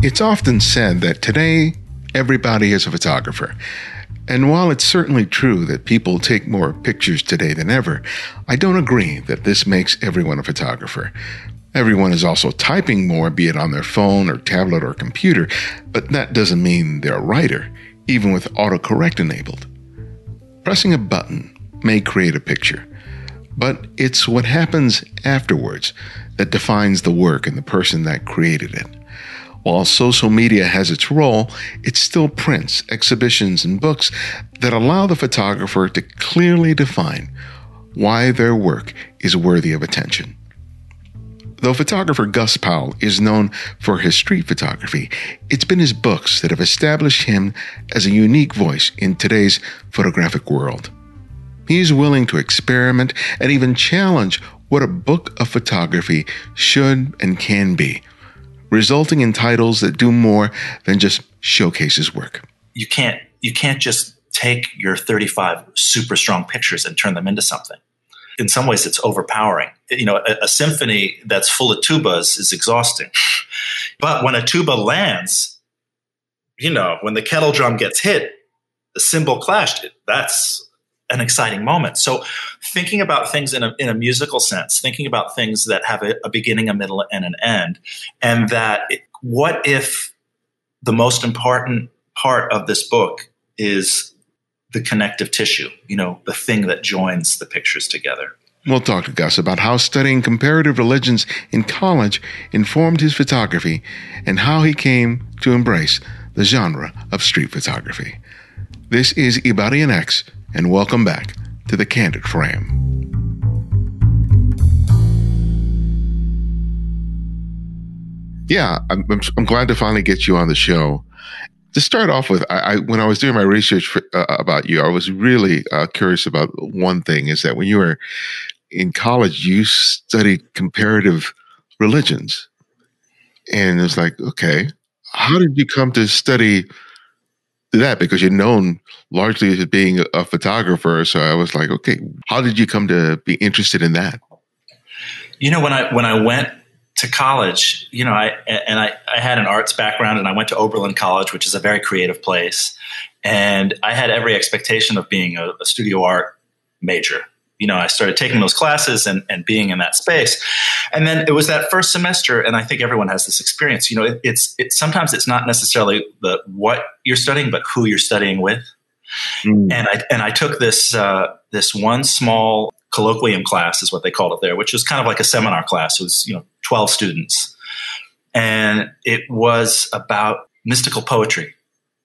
It's often said that today everybody is a photographer. And while it's certainly true that people take more pictures today than ever, I don't agree that this makes everyone a photographer. Everyone is also typing more, be it on their phone or tablet or computer, but that doesn't mean they're a writer, even with autocorrect enabled. Pressing a button may create a picture, but it's what happens afterwards that defines the work and the person that created it. While social media has its role, it's still prints, exhibitions, and books that allow the photographer to clearly define why their work is worthy of attention. Though photographer Gus Powell is known for his street photography, it's been his books that have established him as a unique voice in today's photographic world. He is willing to experiment and even challenge what a book of photography should and can be, resulting in titles that do more than just showcase his work. You can't you can't just take your 35 super strong pictures and turn them into something. In some ways, it's overpowering. You know, a, a symphony that's full of tubas is exhausting. But when a tuba lands, you know, when the kettle drum gets hit, the cymbal clashed, that's an exciting moment. So thinking about things in a, in a musical sense, thinking about things that have a, a beginning, a middle, and an end, and that it, what if the most important part of this book is the connective tissue, you know, the thing that joins the pictures together. We'll talk to Gus about how studying comparative religions in college informed his photography and how he came to embrace the genre of street photography. This is Ibarionex and welcome back to the Candid Frame. Yeah, I'm, I'm, glad to finally get you on the show. To start off with, I, I when I was doing my research for, uh, about you, I was really uh, curious about one thing: is that when you were in college, you studied comparative religions, and it's like, okay, how did you come to study that? Because you're known largely as being a photographer. So I was like, okay, how did you come to be interested in that? You know, when I when I went to college, you know, I and I, I had an arts background, and I went to Oberlin College, which is a very creative place, and I had every expectation of being a, a studio art major. You know, I started taking those classes and, and being in that space, and then it was that first semester, and I think everyone has this experience. You know, it, it's it's sometimes it's not necessarily the what you're studying, but who you're studying with. Mm. And I and I took this uh, this one small colloquium class is what they called it there, which was kind of like a seminar class. It was you know twelve students, and it was about mystical poetry,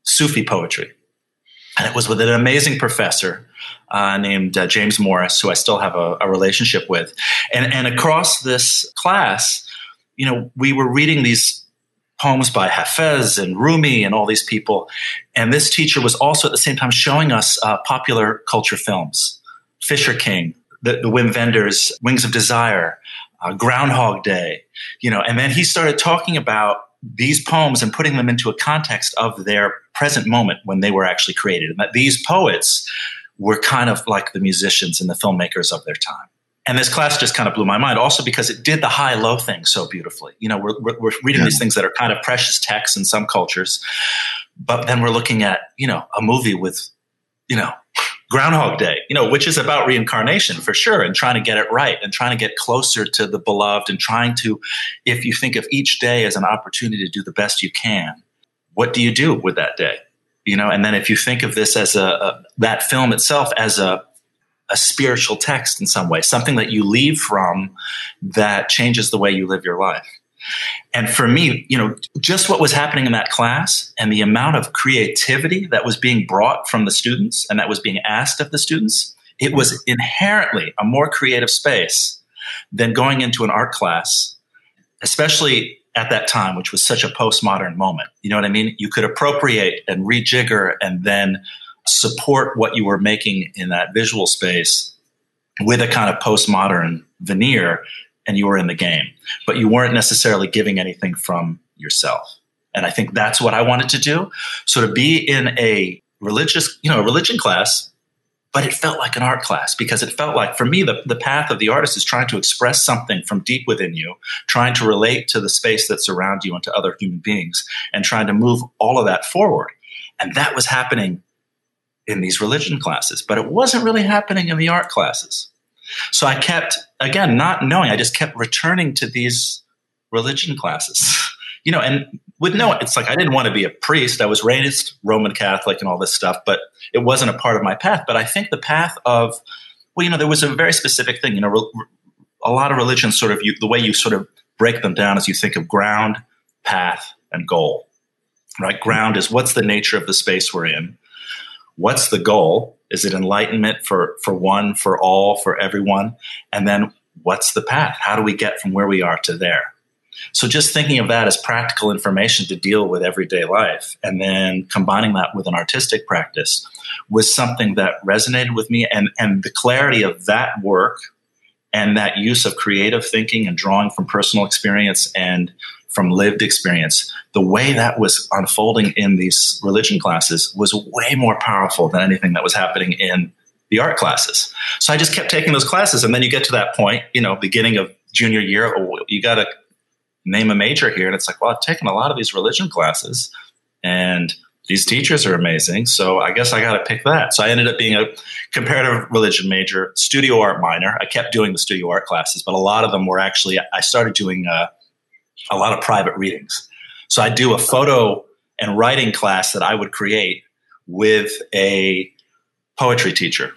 Sufi poetry, and it was with an amazing professor uh, named uh, James Morris, who I still have a, a relationship with, and and across this class, you know, we were reading these poems by Hafez and Rumi and all these people. And this teacher was also at the same time showing us uh, popular culture films, Fisher King, the, the Wim Wenders, Wings of Desire, uh, Groundhog Day, you know, and then he started talking about these poems and putting them into a context of their present moment when they were actually created, and that these poets were kind of like the musicians and the filmmakers of their time. And this class just kind of blew my mind also because it did the high low thing so beautifully. You know we're, we're, we're reading yeah. these things that are kind of precious texts in some cultures but then we're looking at you know a movie with you know groundhog day you know which is about reincarnation for sure and trying to get it right and trying to get closer to the beloved and trying to if you think of each day as an opportunity to do the best you can what do you do with that day you know and then if you think of this as a, a that film itself as a a spiritual text in some way, something that you leave from that changes the way you live your life. And for me, you know, just what was happening in that class and the amount of creativity that was being brought from the students and that was being asked of the students, it was inherently a more creative space than going into an art class, especially at that time, which was such a postmodern moment. You know what I mean? You could appropriate and rejigger and then support what you were making in that visual space with a kind of postmodern veneer and you were in the game but you weren't necessarily giving anything from yourself. And i think that's what i wanted to do. So to be in a religious you know a religion class but it felt like an art class because it felt like for me the, the path of the artist is trying to express something from deep within you trying to relate to the space that's around you and to other human beings and trying to move all of that forward. And that was happening in these religion classes but it wasn't really happening in the art classes so i kept again not knowing i just kept returning to these religion classes you know and with no it's like i didn't want to be a priest i was raised roman catholic and all this stuff but it wasn't a part of my path. But I think the path of, well, you know, there was a very specific thing. You know, re- a lot of religions sort of you, the way you sort of break them down is you think of ground, path, and goal. Right? Ground is what's the nature of the space we're in. What's the goal? Is it enlightenment for for one, for all, for everyone? And then what's the path? How do we get from where we are to there? So just thinking of that as practical information to deal with everyday life and then combining that with an artistic practice was something that resonated with me and, and the clarity of that work and that use of creative thinking and drawing from personal experience and from lived experience, the way that was unfolding in these religion classes was way more powerful than anything that was happening in the art classes. So I just kept taking those classes. And then you get to that point, you know, beginning of junior year, oh, you got to name a major here. And it's like, well, I've taken a lot of these religion classes and these teachers are amazing. So I guess I got to pick that. So I ended up being a comparative religion major, studio art minor. I kept doing the studio art classes, but a lot of them were actually, I started doing uh, a lot of private readings. So I do a photo and writing class that I would create with a poetry teacher.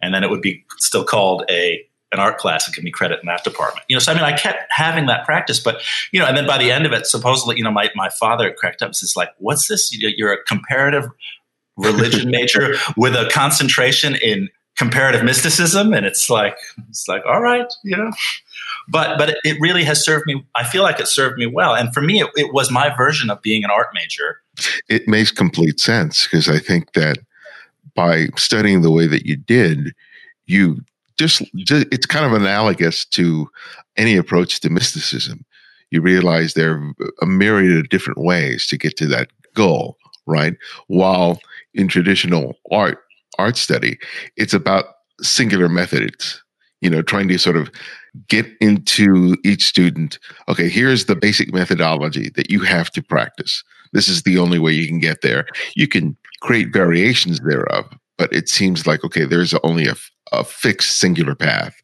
And then it would be still called a an art class and give me credit in that department. You know, so I mean, I kept having that practice, but you know, and then by the end of it, supposedly, you know, my my father cracked up. It's like, what's this? You're a comparative religion major with a concentration in comparative mysticism, and it's like, it's like, all right, you know. But but it really has served me. I feel like it served me well, and for me, it, it was my version of being an art major. It makes complete sense because I think that by studying the way that you did, you just, just it's kind of analogous to any approach to mysticism. You realize there are a myriad of different ways to get to that goal, right? While in traditional art art study, it's about singular methods. You know, trying to sort of get into each student. Okay, here's the basic methodology that you have to practice. This is the only way you can get there. You can create variations thereof, but it seems like okay, there's only a, a fixed singular path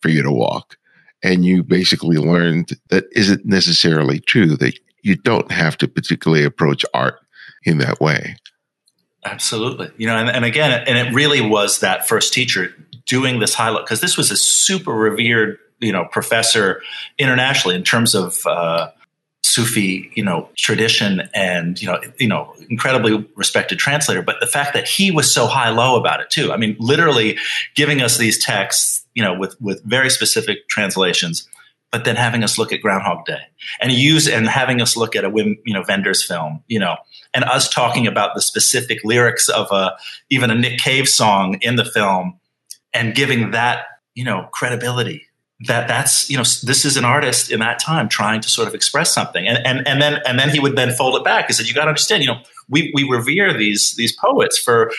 for you to walk. And you basically learned that isn't necessarily true, that you don't have to particularly approach art in that way. Absolutely. You know, and, and again, and it really was that first teacher doing this high because this was a super revered, you know, professor internationally in terms of, uh, Sufi, you know, tradition and, you know, you know, incredibly respected translator. But the fact that he was so high low about it too. I mean, literally giving us these texts, you know, with, with very specific translations, but then having us look at Groundhog Day and use and having us look at a, you know, Wenders film, you know, and us talking about the specific lyrics of a, even a Nick Cave song in the film and giving that, you know, credibility that that's you know this is an artist in that time trying to sort of express something. And and and then and then he would then fold it back he said you got to understand you know we we revere these these poets for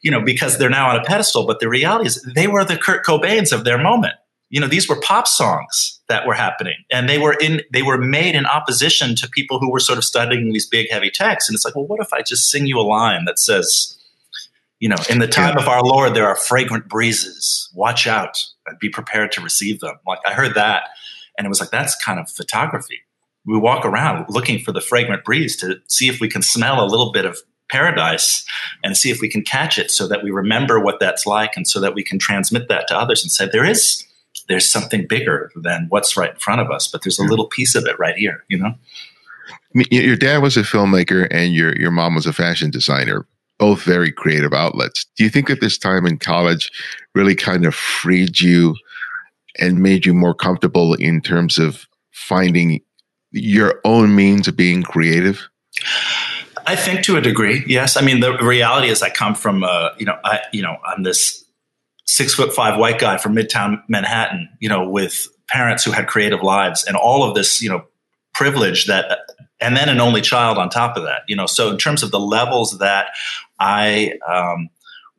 you know because they're now on a pedestal but the reality is they were the Kurt Cobains of their moment. You know these were pop songs that were happening and they were in they were made in opposition to people who were sort of studying these big heavy texts. And it's like well what if I just sing you a line that says you know, in the time yeah. of our Lord, there are fragrant breezes. Watch out and be prepared to receive them. Like I heard that, and it was like that's kind of photography. We walk around looking for the fragrant breeze to see if we can smell a little bit of paradise and see if we can catch it, so that we remember what that's like, and so that we can transmit that to others and say there is there's something bigger than what's right in front of us, but there's a little piece of it right here. You know. Your dad was a filmmaker and your your mom was a fashion designer both very creative outlets. Do you think that this time in college really kind of freed you and made you more comfortable in terms of finding your own means of being creative? I think to a degree, yes. I mean, the reality is, I come from, uh, you know, I, you know, I'm this six foot five white guy from Midtown Manhattan, you know, with parents who had creative lives and all of this, you know, privilege that and then an only child on top of that you know? So in terms of the levels that i um,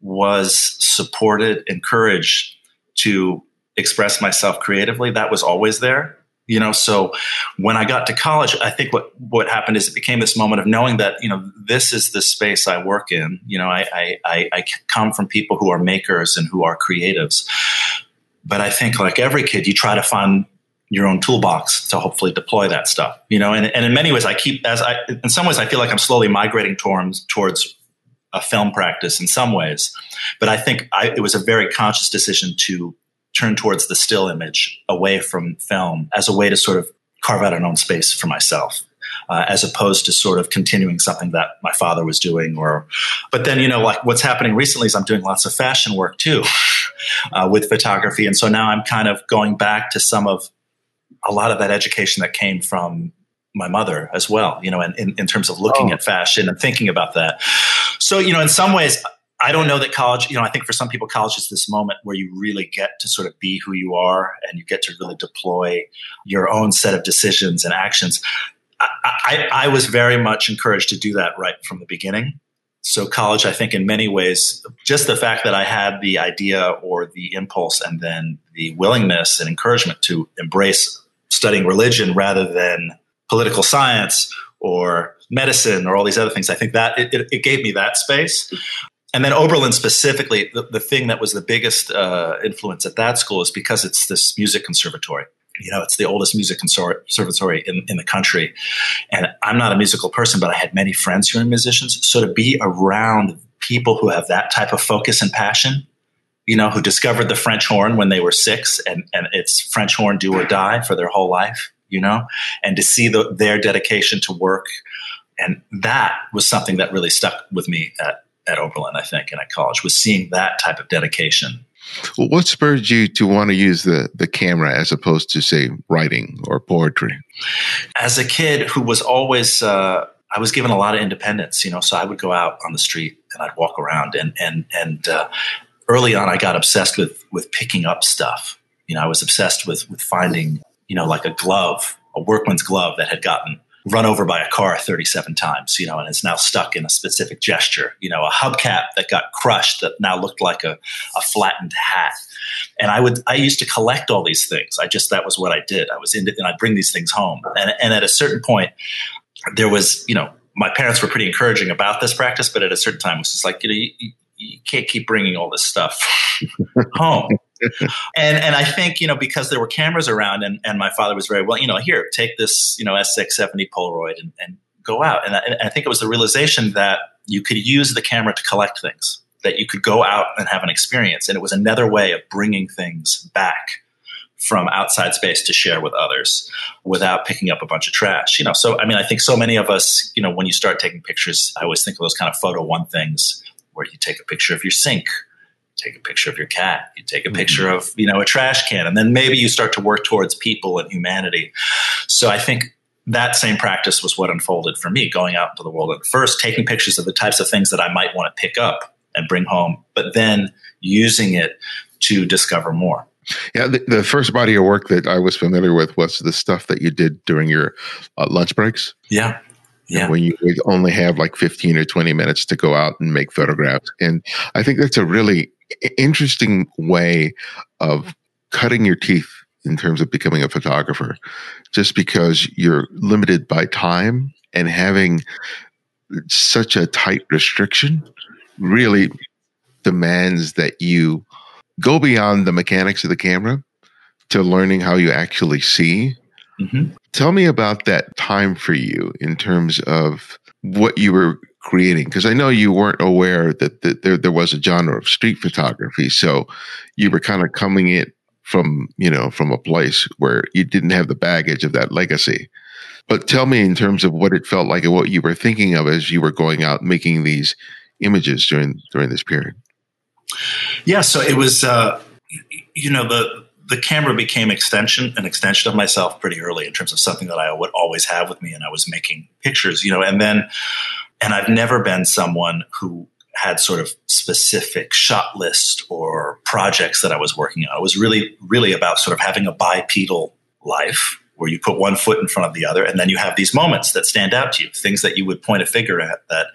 was supported, encouraged to express myself creatively. That was always there you know? So when i got to college i think what what happened is it became this moment of knowing that you know this is the space i work in. You know i i i come from people who are makers and who are creatives. But i think like every kid you try to find your own toolbox to hopefully deploy that stuff you know and, and in many ways i keep as i in some ways i feel like i'm slowly migrating towards towards a film practice in some ways but i think I, it was a very conscious decision to turn towards the still image away from film as a way to sort of carve out an own space for myself. Uh, as opposed to sort of continuing something that my father was doing or but then you know like what's happening recently is i'm doing lots of fashion work too uh, with photography and so now i'm kind of going back to some of a lot of that education that came from my mother as well you know and in, in terms of looking oh. at fashion and thinking about that so you know in some ways I don't know that college, you know, I think for some people, college is this moment where you really get to sort of be who you are and you get to really deploy your own set of decisions and actions. I, I, I was very much encouraged to do that right from the beginning. So, college, I think, in many ways, just the fact that I had the idea or the impulse and then the willingness and encouragement to embrace studying religion rather than political science or medicine or all these other things. I think that it, it, gave me that space and then Oberlin specifically, the, the thing that was the biggest uh, influence at that school is because it's this music conservatory. You know, it's the oldest music conservatory in, in the country. And I'm not a musical person, but I had many friends who are musicians. So to be around people who have that type of focus and passion, you know, who discovered the French horn when they were six and, and it's French horn do or die for their whole life, you know, and to see the, their dedication to work. And that was something that really stuck with me at, at Oberlin, I think, and at college, was seeing that type of dedication. Well, what spurred you to want to use the, the camera as opposed to, say, writing or poetry? As a kid who was always, uh, I was given a lot of independence, you know, so I would go out on the street and I'd walk around. And, and, and uh, early on, I got obsessed with, with picking up stuff. You know, I was obsessed with, with finding, you know, like a glove, a workman's glove that had gotten run over by a car 37 times, you know, and it's now stuck in a specific gesture, you know, a hubcap that got crushed that now looked like a, a flattened hat. And I would, I used to collect all these things. I just, that was what I did. I was into, and I'd bring these things home. And, and at a certain point, there was, you know, my parents were pretty encouraging about this practice, but at a certain time, it was just like, you know, you, you can't keep bringing all this stuff home and and I think you know because there were cameras around, and, and my father was very well. You know, here take this you know SX-70 Polaroid and, and go out. And I, and I think it was the realization that you could use the camera to collect things, that you could go out and have an experience, and it was another way of bringing things back from outside space to share with others without picking up a bunch of trash. You know, so I mean, I think so many of us, you know, when you start taking pictures, I always think of those kind of photo one things where you take a picture of your sink take a picture of your cat you take a mm-hmm. picture of you know a trash can and then maybe you start to work towards people and humanity so i think that same practice was what unfolded for me going out into the world at first taking pictures of the types of things that i might want to pick up and bring home but then using it to discover more yeah, the, the, first body of work that I was familiar with was the stuff that you did during your uh, lunch breaks. Yeah, yeah. when you only have like 15 or 20 minutes to go out and make photographs. And I think that's a really interesting way of cutting your teeth in terms of becoming a photographer, just because you're limited by time and having such a tight restriction really demands that you go beyond the mechanics of the camera to learning how you actually see. Mm-hmm. Tell me about that time for you in terms of what you were creating because I know you weren't aware that, that there there was a genre of street photography, so you were kind of coming in from you know from a place where you didn't have the baggage of that legacy. But tell me in terms of what it felt like and what you were thinking of as you were going out making these images during during this period. Yeah, so it was uh, you know the the camera became extension an extension of myself pretty early in terms of something that I would always have with me, and I was making pictures, you know, and then and I've never been someone who had sort of specific shot list or projects that I was working on. It was really, really about sort of having a bipedal life where you put one foot in front of the other and then you have these moments that stand out to you things that you would point a finger at that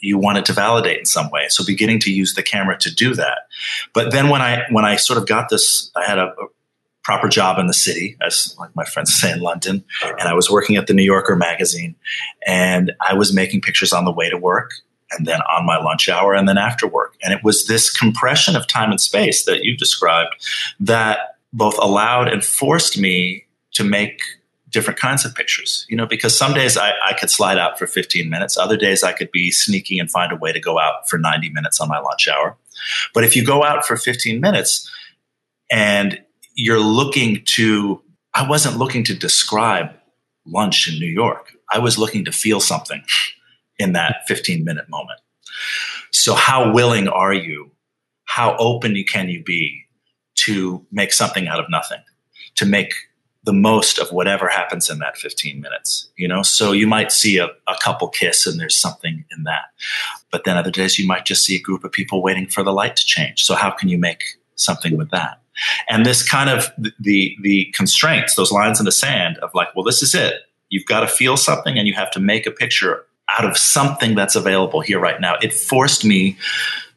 you wanted to validate in some way. So beginning to use the camera to do that. But then when i when i sort of got this i had a, a proper job in the city as like my friends say in london and i was working at the new yorker magazine and i was making pictures on the way to work and then on my lunch hour and then after work. And it was this compression of time and space that you described that both allowed and forced me to make different kinds of pictures, you know, because some days I, I, could slide out for 15 minutes. Other days I could be sneaky and find a way to go out for 90 minutes on my lunch hour. But if you go out for 15 minutes and you're looking to, I wasn't looking to describe lunch in New York. I was looking to feel something in that 15 minute moment. So how willing are you? How open can you be to make something out of nothing? To make the most of whatever happens in that 15 minutes you know? So you might see a, a, couple kiss and there's something in that. But then other days you might just see a group of people waiting for the light to change. So how can you make something with that? And this kind of the the constraints those lines in the sand of like well this is it. You've got to feel something and you have to make a picture out of something that's available here right now. It forced me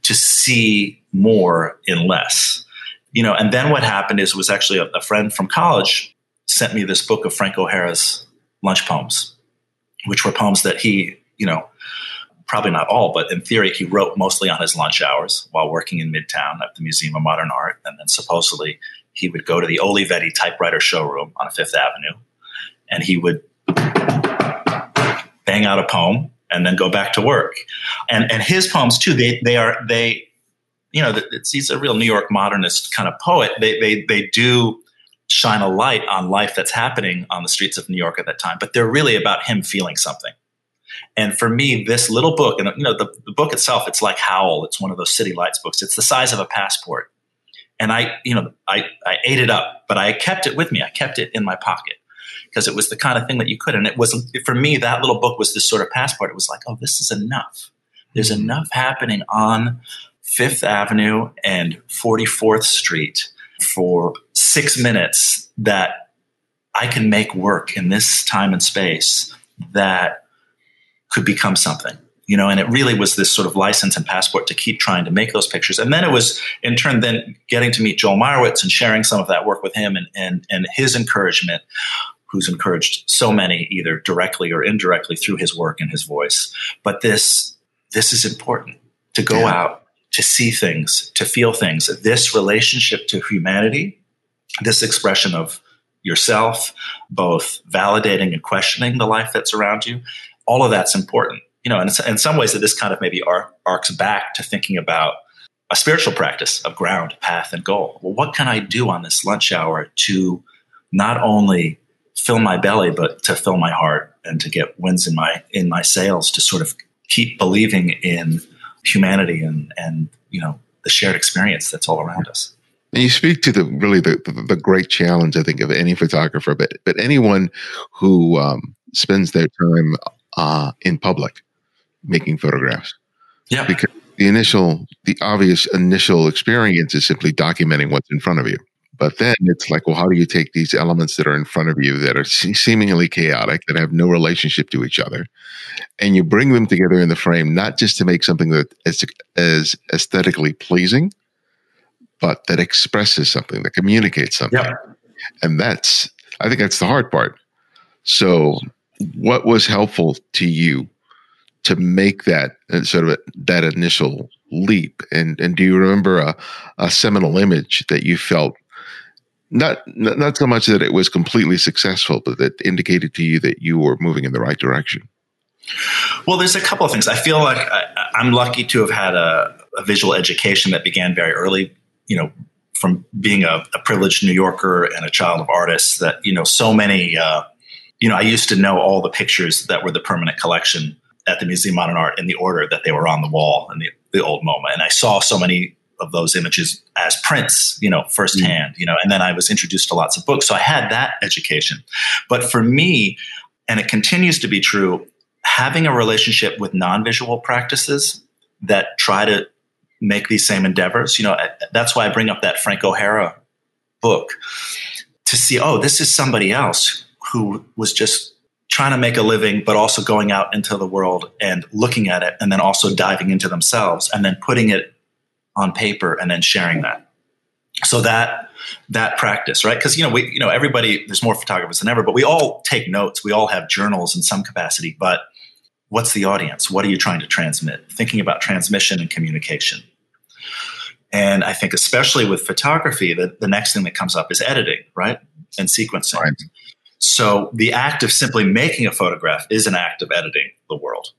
to see more in less. You know and then what happened is was actually a, a friend from college sent me this book of Frank O'Hara's lunch poems, which were poems that he, you know, probably not all, but in theory, he wrote mostly on his lunch hours while working in Midtown at the Museum of Modern Art. And then supposedly he would go to the Olivetti typewriter showroom on Fifth Avenue and he would bang out a poem and then go back to work. And, and his poems too, they, they are, they, you know, it's, he's a real New York modernist kind of poet. They, they, they do shine a light on life that's happening on the streets of New York at that time, but they're really about him feeling something. And for me, this little book, and you know, the, the book itself, it's like Howl. It's one of those City Lights books. It's the size of a passport. And I, you know, I, I ate it up, but I kept it with me. I kept it in my pocket because it was the kind of thing that you could. And it was, for me, that little book was this sort of passport. It was like, oh, this is enough. There's mm-hmm. enough happening on Fifth Avenue and 44th Street for six minutes that I can make work in this time and space that could become something you know? And it really was this sort of license and passport to keep trying to make those pictures. And then it was in turn then getting to meet joel meyerowitz and sharing some of that work with him and, and, and his encouragement who's encouraged so many either directly or indirectly through his work and his voice. But this this is important to go yeah. out to see things, to feel things. This relationship to humanity, this expression of yourself, both validating and questioning the life that's around you, all of that's important. You know, and in some ways, that this kind of maybe arcs back to thinking about a spiritual practice of ground, path, and goal. Well, what can I do on this lunch hour to not only fill my belly, but to fill my heart and to get winds in my in my sails to sort of keep believing in humanity and and you know the shared experience that's all around us. And you speak to the really the, the, the great challenge I think of any photographer, but but anyone who um, spends their time uh, in public making photographs. Yeah, because the initial, the obvious initial experience is simply documenting what's in front of you. But then it's like, well, how do you take these elements that are in front of you that are seemingly chaotic, that have no relationship to each other, and you bring them together in the frame, not just to make something that is, is aesthetically pleasing, but that expresses something, that communicates something. And that's, I think that's the hard part. So, what was helpful to you to make that uh, sort of a, that initial leap? And and do you remember a, a seminal image that you felt not, not so much that it was completely successful, but that indicated to you that you were moving in the right direction. Well, there's a couple of things. I feel like I, am lucky to have had a, a, visual education that began very early. You know, from being a, a, privileged New Yorker and a child of artists. That you know, so many. Uh, you know, I used to know all the pictures that were the permanent collection at the Museum of Modern Art in the order that they were on the wall in the, the old MoMA, and I saw so many of those images as prints, you know, firsthand, mm. you know, and then I was introduced to lots of books. So I had that education. But for me, and it continues to be true, having a relationship with non-visual practices that try to make these same endeavors, you know, that's why I bring up that Frank O'Hara book to see, oh, this is somebody else who was just trying to make a living, but also going out into the world and looking at it and then also diving into themselves and then putting it on paper and then sharing that. So that that practice, right? Because you know, we you know, everybody there's more photographers than ever, but we all take notes. We all have journals in some capacity, but what's the audience? What are you trying to transmit? Thinking about transmission and communication. And I think especially with photography, the, the next thing that comes up is editing, right? And sequencing. Right. So the act of simply making a photograph is an act of editing the world.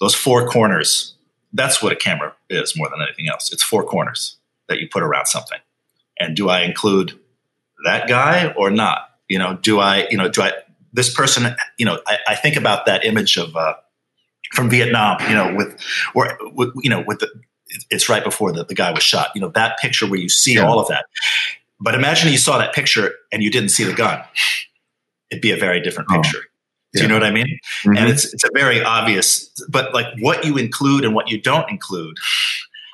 Those four corners, that's what a camera is more than anything else. It's four corners that you put around something. And do I include that guy or not? You know, do I, you know, do I, this person, you know, I, I think about that image of, uh, from Vietnam, you know, with, or, with, you know, with the, it's right before the, the guy was shot, you know, that picture where you see yeah. all of that. But imagine you saw that picture and you didn't see the gun it'd be a very different oh, picture. Oh, yeah. Do you know what I mean? Mm-hmm. And it's it's a very obvious, but like what you include and what you don't include,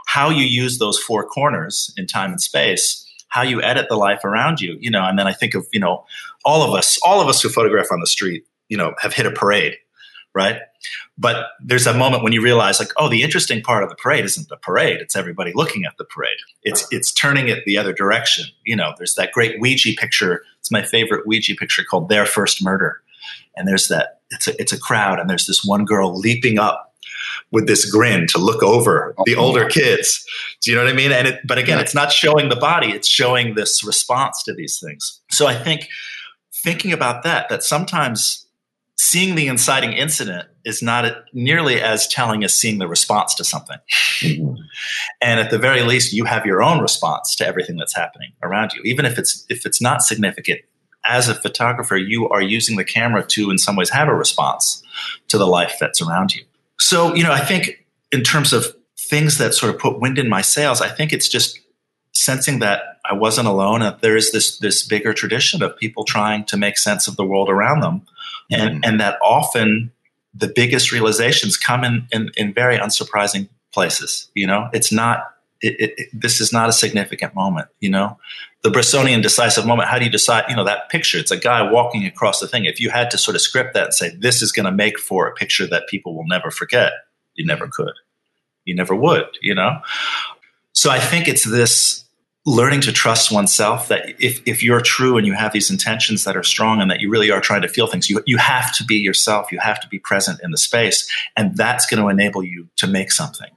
how you use those four corners in time and space, how you edit the life around you, you know. And then I think of you know all of us, all of us who photograph on the street, you know, have hit a parade, right? But there's a moment when you realize, like, oh, the interesting part of the parade isn't the parade; it's everybody looking at the parade. It's it's turning it the other direction. You know, there's that great Weegee picture it's my favorite Weegee picture called Their First Murder. And there's that, it's a, it's a crowd, and there's this one girl leaping up with this grin to look over the oh, older kids. Do you know what I mean? And it, but again, it's not showing the body, it's showing this response to these things. So I think thinking about that, that sometimes seeing the inciting incident is not nearly as telling as seeing the response to something. Mm-hmm. And at the very least, you have your own response to everything that's happening around you, even if it's if it's not significant. As a photographer, you are using the camera to, in some ways, have a response to the life that's around you. So, you know, I think in terms of things that sort of put wind in my sails, I think it's just sensing that I wasn't alone. That there is this this bigger tradition of people trying to make sense of the world around them, and mm. and that often the biggest realizations come in, in, in very unsurprising places. You know, it's not, it, it, this is not a significant moment, you know? The Bressonian decisive moment, how do you decide, you know, that picture, it's a guy walking across the thing. If you had to sort of script that and say, this is going to make for a picture that people will never forget, you never could. You never would, you know? So I think it's this learning to trust oneself that if, if you're true and you have these intentions that are strong and that you really are trying to feel things, you, you have to be yourself. You have to be present in the space. And that's going to enable you to make something.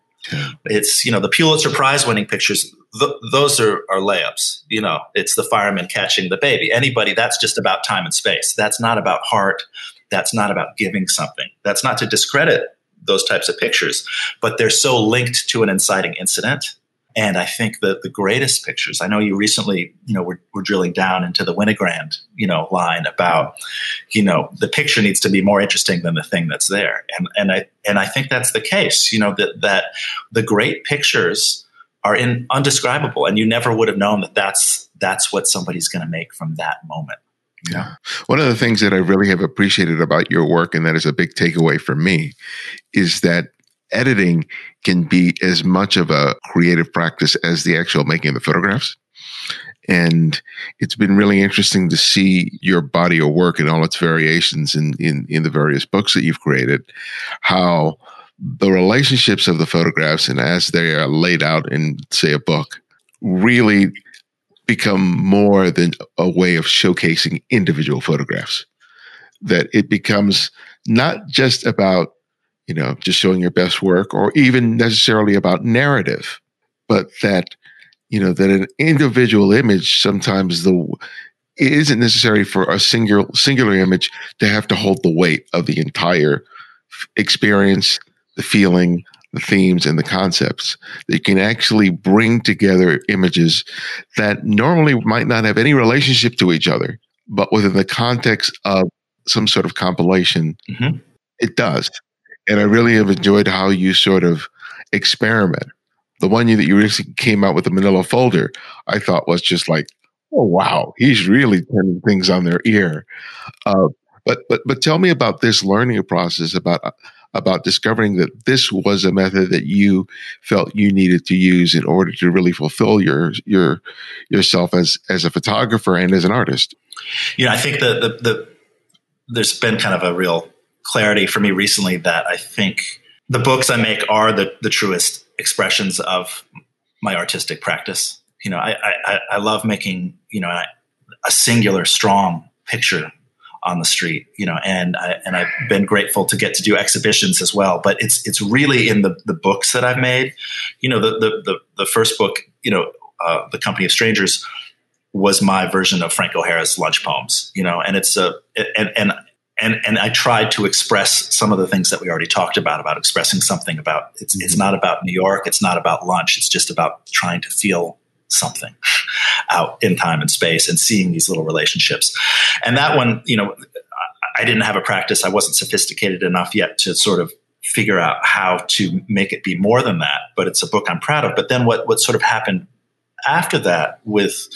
It's, you know, the Pulitzer Prize winning pictures, th- those are, are layups. You know, it's the fireman catching the baby. Anybody, that's just about time and space. That's not about heart. That's not about giving something. That's not to discredit those types of pictures, but they're so linked to an inciting incident and I think that the greatest pictures, I know you recently, you know, we're, we're drilling down into the Winogrand, you know, line about, you know, the picture needs to be more interesting than the thing that's there. And, and I, and I think that's the case, you know, that, that the great pictures are in undescribable and you never would have known that that's, that's what somebody's going to make from that moment. Yeah. One of the things that I really have appreciated about your work, and that is a big takeaway for me, is that editing can be as much of a creative practice as the actual making of the photographs. And it's been really interesting to see your body of work and all its variations in, in, in the various books that you've created, how the relationships of the photographs and as they are laid out in, say, a book, really become more than a way of showcasing individual photographs. That it becomes not just about you know, just showing your best work or even necessarily about narrative, but that, you know, that an individual image sometimes the, it isn't necessary for a singular, singular image to have to hold the weight of the entire experience, the feeling, the themes and the concepts that can actually bring together images that normally might not have any relationship to each other, but within the context of some sort of compilation, mm-hmm. it does. And I really have enjoyed how you sort of experiment. The one that you recently came out with the manila folder, I thought was just like, oh wow, he's really turning things on their ear. Uh, but but but tell me about this learning process about about discovering that this was a method that you felt you needed to use in order to really fulfill your your yourself as as a photographer and as an artist. Yeah, I think the the, the there's been kind of a real clarity for me recently that I think the books I make are the, the truest expressions of my artistic practice. You know, I, I, I love making, you know, a singular, strong picture on the street, you know, and I, and I've been grateful to get to do exhibitions as well. But it's it's really in the the books that I've made. You know, the the the, the first book, you know, uh, the Company of Strangers, was my version of Frank O'Hara's lunch poems. You know, and it's a and and and and I tried to express some of the things that we already talked about about expressing something about it's it's mm-hmm. not about New York, it's not about lunch, it's just about trying to feel something out in time and space and seeing these little relationships. And that one, you know, I didn't have a practice. I wasn't sophisticated enough yet to sort of figure out how to make it be more than that. But it's a book I'm proud of. But then what what sort of happened after that with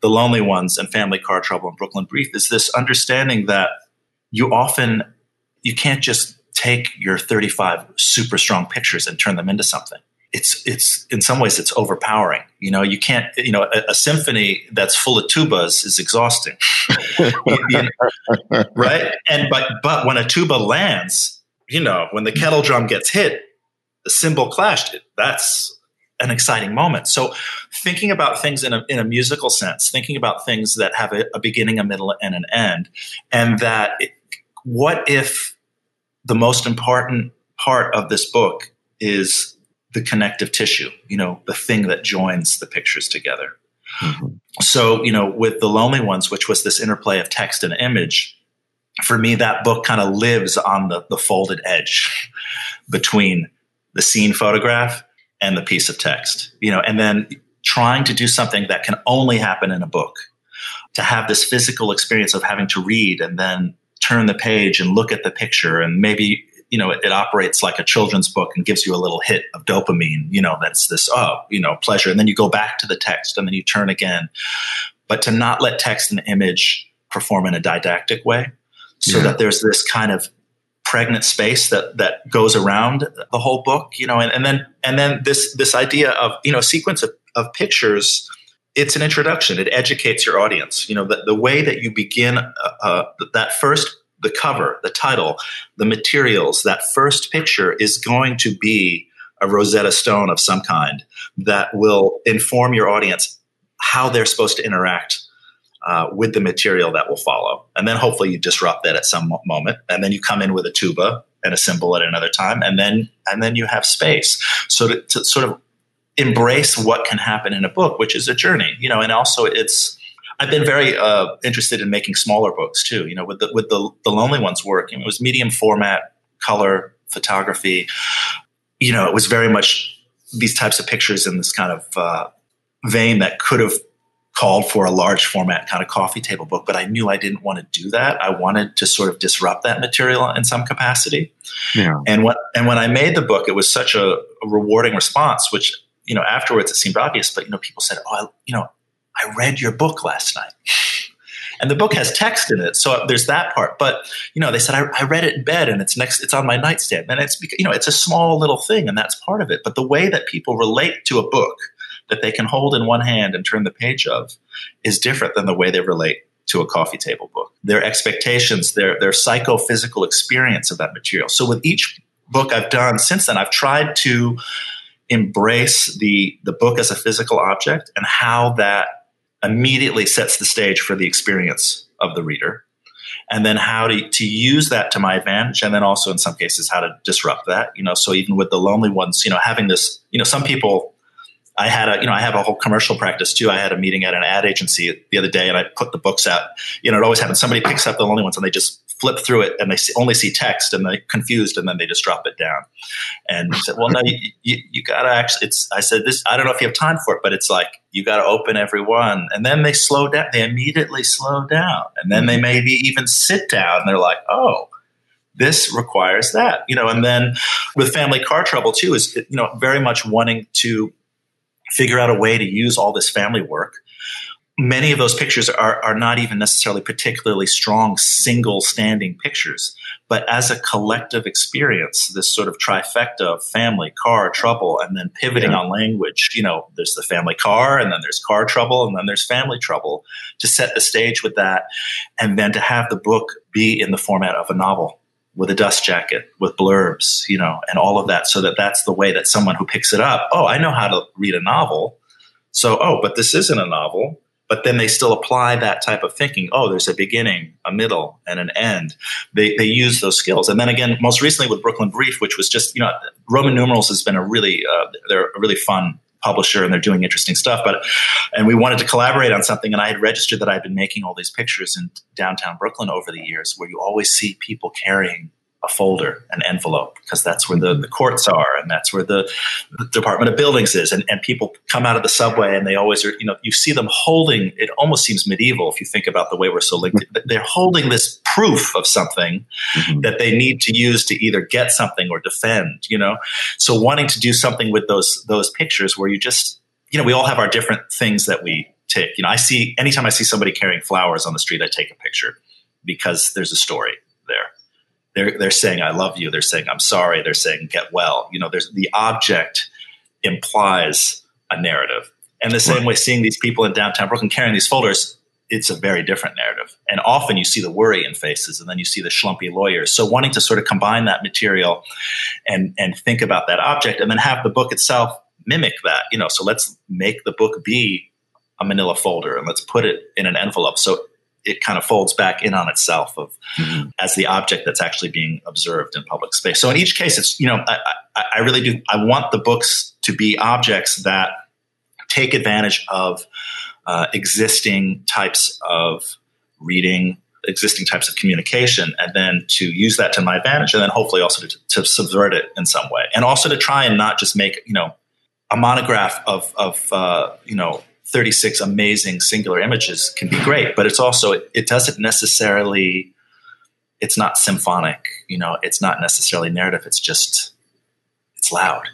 the lonely ones and family car trouble and Brooklyn Brief is this understanding that you often you can't just take your 35 super strong pictures and turn them into something it's it's in some ways it's overpowering. You know, you can't. You know, a, a symphony that's full of tubas is exhausting, right? And but but when a tuba lands, you know, when the kettle drum gets hit, the cymbal clashed. That's an exciting moment. So, thinking about things in a, in a musical sense, thinking about things that have a, a beginning, a middle, and an end, and that it, what if the most important part of this book is the connective tissue, you know, the thing that joins the pictures together. Mm-hmm. So, you know, with The Lonely Ones, which was this interplay of text and image, for me, that book kind of lives on the, the folded edge between the scene photograph and the piece of text, you know, and then trying to do something that can only happen in a book, to have this physical experience of having to read and then turn the page and look at the picture and maybe you know, it, it, operates like a children's book and gives you a little hit of dopamine, you know, that's this, oh, you know, pleasure. And then you go back to the text and then you turn again. But to not let text and image perform in a didactic way so yeah. that there's this kind of pregnant space that that goes around the whole book, you know, and, and then and then this this idea of, you know, sequence of, of pictures it's an introduction. It educates your audience. You know, the, the way that you begin uh, uh, that first the cover, the title, the materials, that first picture is going to be a Rosetta Stone of some kind that will inform your audience how they're supposed to interact uh, with the material that will follow. And then hopefully you disrupt that at some moment. And then you come in with a tuba and a cymbal at another time. And then, and then you have space. So to, to sort of embrace what can happen in a book, which is a journey, you know, and also it's, I've been very uh, interested in making smaller books too. You know, with the with the the Lonely Ones work, you know, it was medium format, color photography. You know, it was very much these types of pictures in this kind of uh, vein that could have called for a large format kind of coffee table book, but I knew I didn't want to do that. I wanted to sort of disrupt that material in some capacity. Yeah. And when and when I made the book, it was such a, a rewarding response, which you know afterwards it seemed obvious, but you know people said, "Oh, I, you know, I read your book last night. And the book has text in it, so there's that part. But you know, they said I, I, read it in bed, and it's next. It's on my nightstand, and it's you know, it's a small little thing, and that's part of it. But the way that people relate to a book that they can hold in one hand and turn the page of is different than the way they relate to a coffee table book. Their expectations, their their psychophysical experience of that material. So with each book I've done since then, I've tried to embrace the the book as a physical object and how that immediately sets the stage for the experience of the reader and then how to, to use that to my advantage and then also in some cases how to disrupt that you know so even with the lonely ones you know having this you know some people I had a, you know, I have a whole commercial practice too. I had a meeting at an ad agency the other day and I put the books out. You know, it always happens. Somebody picks up the lonely ones and they just flip through it and they only see text and they're confused and then they just drop it down. And I said, well, no, you, you, you gotta actually, it's, I said, this, I don't know if you have time for it, but it's like, you gotta open every one. And then they slow down. They immediately slow down. And then they maybe even sit down and they're like, oh, this requires that, you know, and then with family car trouble too is, you know, very much wanting to figure out a way to use all this family work many of those pictures are, are not even necessarily particularly strong single standing pictures but as a collective experience this sort of trifecta of family car trouble and then pivoting yeah. on language you know there's the family car and then there's car trouble and then there's family trouble to set the stage with that and then to have the book be in the format of a novel with a dust jacket with blurbs you know and all of that so that that's the way that someone who picks it up oh i know how to read a novel so oh but this isn't a novel but then they still apply that type of thinking. Oh, there's a beginning, a middle, and an end. They, they use those skills. And then again, most recently with Brooklyn Brief, which was just, you know, Roman numerals has been a really, uh, they're a really fun publisher and they're doing interesting stuff. But, and we wanted to collaborate on something. And I had registered that I'd been making all these pictures in downtown Brooklyn over the years where you always see people carrying a folder, an envelope, because that's where the, the courts are and that's where the, the, Department of Buildings is. And, and people come out of the subway and they always are, you know, you see them holding, it almost seems medieval if you think about the way we're so linked. They're holding this proof of something mm-hmm. that they need to use to either get something or defend, you know? So wanting to do something with those, those pictures where you just, you know, we all have our different things that we take. You know, I see, anytime I see somebody carrying flowers on the street, I take a picture because there's a story they're they're saying I love you. They're saying I'm sorry. They're saying get well. You know, there's the object implies a narrative. And the same right. way, seeing these people in downtown Brooklyn carrying these folders, it's a very different narrative. And often you see the worry in faces, and then you see the schlumpy lawyers. So wanting to sort of combine that material and and think about that object, and then have the book itself mimic that. You know, so let's make the book be a manila folder and let's put it in an envelope. So it kind of folds back in on itself of mm-hmm. as the object that's actually being observed in public space. So in each case, it's you know I, I, I really do I want the books to be objects that take advantage of uh, existing types of reading existing types of communication and then to use that to my advantage and then hopefully also to, to subvert it in some way and also to try and not just make you know a monograph of of uh, you know 36 amazing singular images can be great, but it's also, it, it doesn't necessarily, it's not symphonic, you know, it's not necessarily narrative. It's just, it's loud.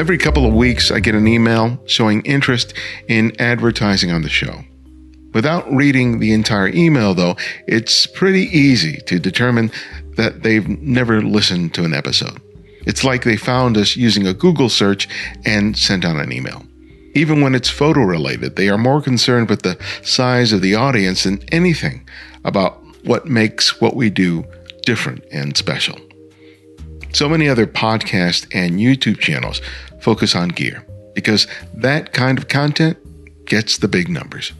Every couple of weeks, I get an email showing interest in advertising on the show. Without reading the entire email, though, it's pretty easy to determine that they've never listened to an episode. It's like they found us using a Google search and sent out an email. Even when it's photo related, they are more concerned with the size of the audience than anything about what makes what we do different and special. So many other podcast and YouTube channels focus on gear because that kind of content gets the big numbers.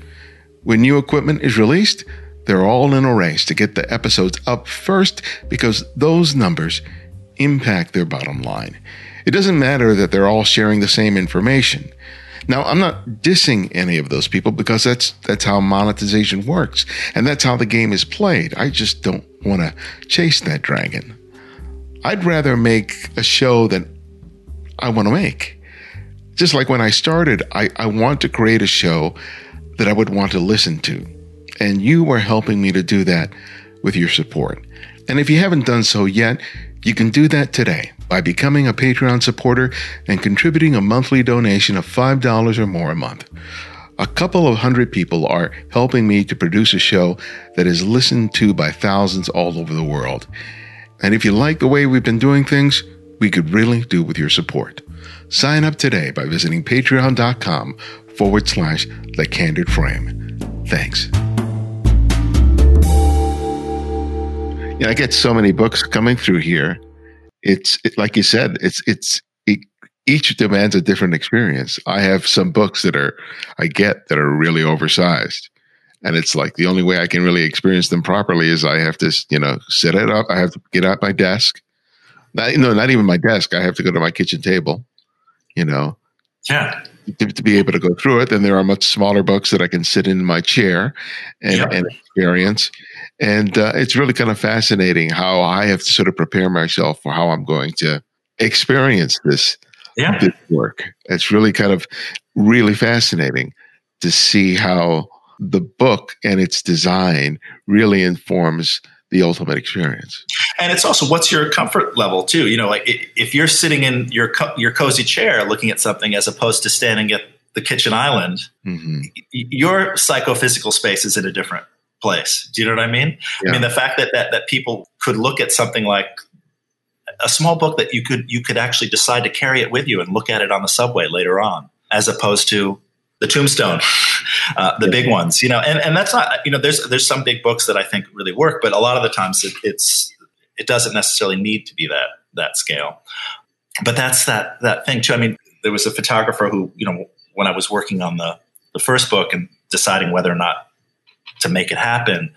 When new equipment is released, they're all in a race to get the episodes up first because those numbers impact their bottom line. It doesn't matter that they're all sharing the same information. Now, I'm not dissing any of those people because that's that's how monetization works and that's how the game is played. I just don't want to chase that dragon. I'd rather make a show that I want to make. Just like when I started, I, I want to create a show that I would want to listen to. And you are helping me to do that with your support. And if you haven't done so yet, you can do that today by becoming a Patreon supporter and contributing a monthly donation of $5 or more a month. A couple of hundred people are helping me to produce a show that is listened to by thousands all over the world. And if you like the way we've been doing things, we could really do with your support. Sign up today by visiting patreon.com forward slash the candid frame. Thanks. Yeah, I get so many books coming through here. It's it, like you said, it's it's it, each demands a different experience. I have some books that are I get that are really oversized. And it's like the only way I can really experience them properly is I have to, you know, set it up. I have to get out my desk. Not, no, not even my desk. I have to go to my kitchen table, you know. Yeah to, to, be able to go through it. Then there are much smaller books that I can sit in my chair and, yeah. and experience. And uh, it's really kind of fascinating how I have to sort of prepare myself for how I'm going to experience this, yeah. this work. It's really kind of really fascinating to see how the book and its design really informs the ultimate experience. And it's also what's your comfort level too. You know, like if you're sitting in your co- your cozy chair looking at something as opposed to standing at the kitchen island, mm-hmm. your psychophysical space is in a different place. Do you know what I mean? Yeah. I mean the fact that, that that people could look at something like a small book that you could you could actually decide to carry it with you and look at it on the subway later on, as opposed to the tombstone uh, the big ones you know and, and that's not you know there's there's some big books that i think really work but a lot of the times it, it's it doesn't necessarily need to be that that scale but that's that that thing too i mean there was a photographer who you know when i was working on the the first book and deciding whether or not to make it happen.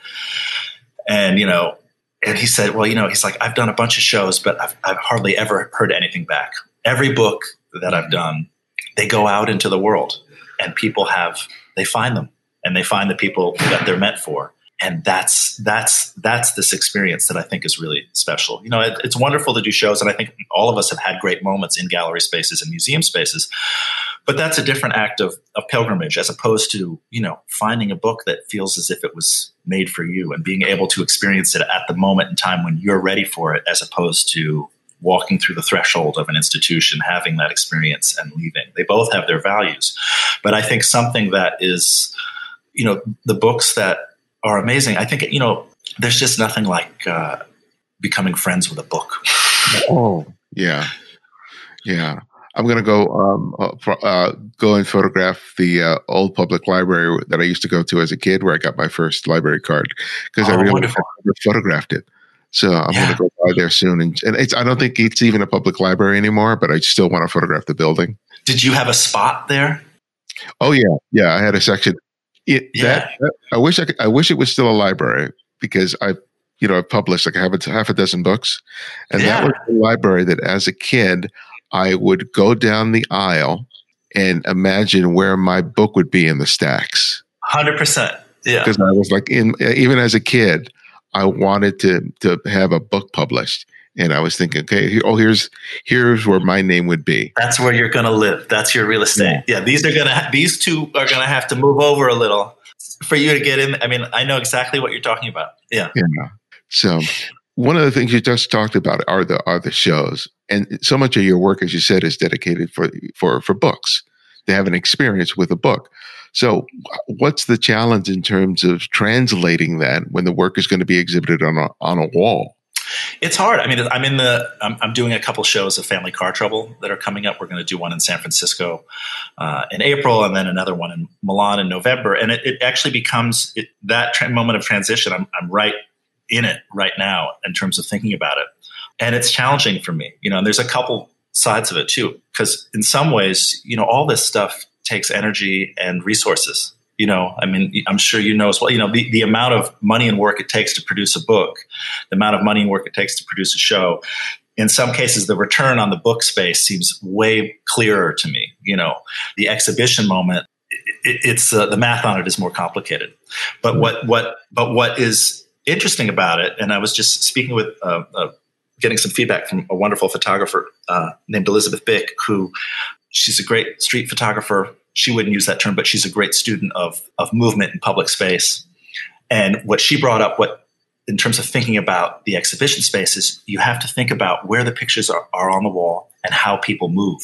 And you know and he said well you know he's like i've done a bunch of shows but i've, I've hardly ever heard anything back. Every book that i've done they go out into the world and people have they find them and they find the people that they're meant for and that's that's that's this experience that I think is really special. You know, it, it's wonderful to do shows, and I think all of us have had great moments in gallery spaces and museum spaces. But that's a different act of, of pilgrimage as opposed to you know finding a book that feels as if it was made for you and being able to experience it at the moment in time when you're ready for it, as opposed to walking through the threshold of an institution, having that experience and leaving. They both have their values. But I think something that is, you know, the books that are amazing, I think, you know, there's just nothing like uh, becoming friends with a book. Oh, yeah. Yeah. I'm going to go um, uh, uh, go and photograph the uh, old public library that I used to go to as a kid, where I got my first library card because oh, I really photographed it. So I'm yeah. going to go by there soon. And, and I don't think it's even a public library anymore, but I still want to photograph the building. Did you have a spot there? Oh yeah, yeah. I had a section. It, yeah. That, I wish I could, I wish it was still a library because I, you know, I published like half a, half a dozen books, and yeah. that was the library that as a kid I would go down the aisle and imagine where my book would be in the stacks. Hundred percent. Yeah. Because I was like in even as a kid, I wanted to to have a book published. And I was thinking, okay, oh, here's here's where my name would be. That's where you're going to live. That's your real estate. Yeah, yeah these are going to these two are going to have to move over a little for you to get in. I mean, I know exactly what you're talking about. Yeah. Yeah. So one of the things you just talked about are the are the shows, and so much of your work, as you said, is dedicated for for for books. They have an experience with a book. So, what's the challenge in terms of translating that when the work is going to be exhibited on a, on a wall? It's hard. I mean, I'm in the. I'm, I'm, doing a couple shows of Family Car Trouble that are coming up. We're going to do one in San Francisco uh, in April, and then another one in Milan in November. And it, it actually becomes it, that tra- moment of transition. I'm, I'm right in it right now in terms of thinking about it, and it's challenging for me. You know, and there's a couple sides of it too, because in some ways, you know, all this stuff takes energy and resources. You know, I mean, I'm sure you know as well. You know, the, the amount of money and work it takes to produce a book, the amount of money and work it takes to produce a show. In some cases, the return on the book space seems way clearer to me. You know, the exhibition moment, it, it's uh, the math on it is more complicated. But what what but what is interesting about it, and I was just speaking with uh, uh, getting some feedback from a wonderful photographer uh, named Elizabeth Bick, who she's a great street photographer. She wouldn't use that term, but she's a great student of of movement in public space. And what she brought up, what in terms of thinking about the exhibition spaces, you have to think about where the pictures are, are on the wall and how people move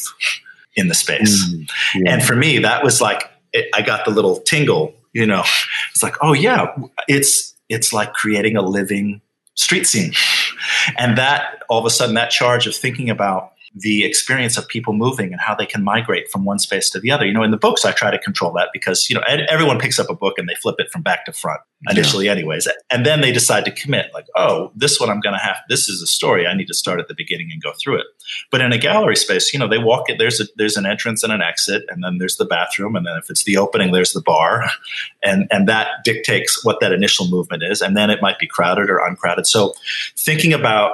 in the space. Mm, yeah. And for me, that was like it, I got the little tingle. You know, it's like, oh yeah, it's it's like creating a living street scene, and that all of a sudden that charge of thinking about the experience of people moving and how they can migrate from one space to the other. You know, in the books, I try to control that because, you know, everyone picks up a book and they flip it from back to front initially, yeah. anyways. And then they decide to commit, like, oh, this one I'm going to have, this is a story. I need to start at the beginning and go through it. But in a gallery space, you know, they walk it, there's a, there's an entrance and an exit, and then there's the bathroom. And then if it's the opening, there's the bar. And, and that dictates what that initial movement is. And then it might be crowded or uncrowded. So thinking about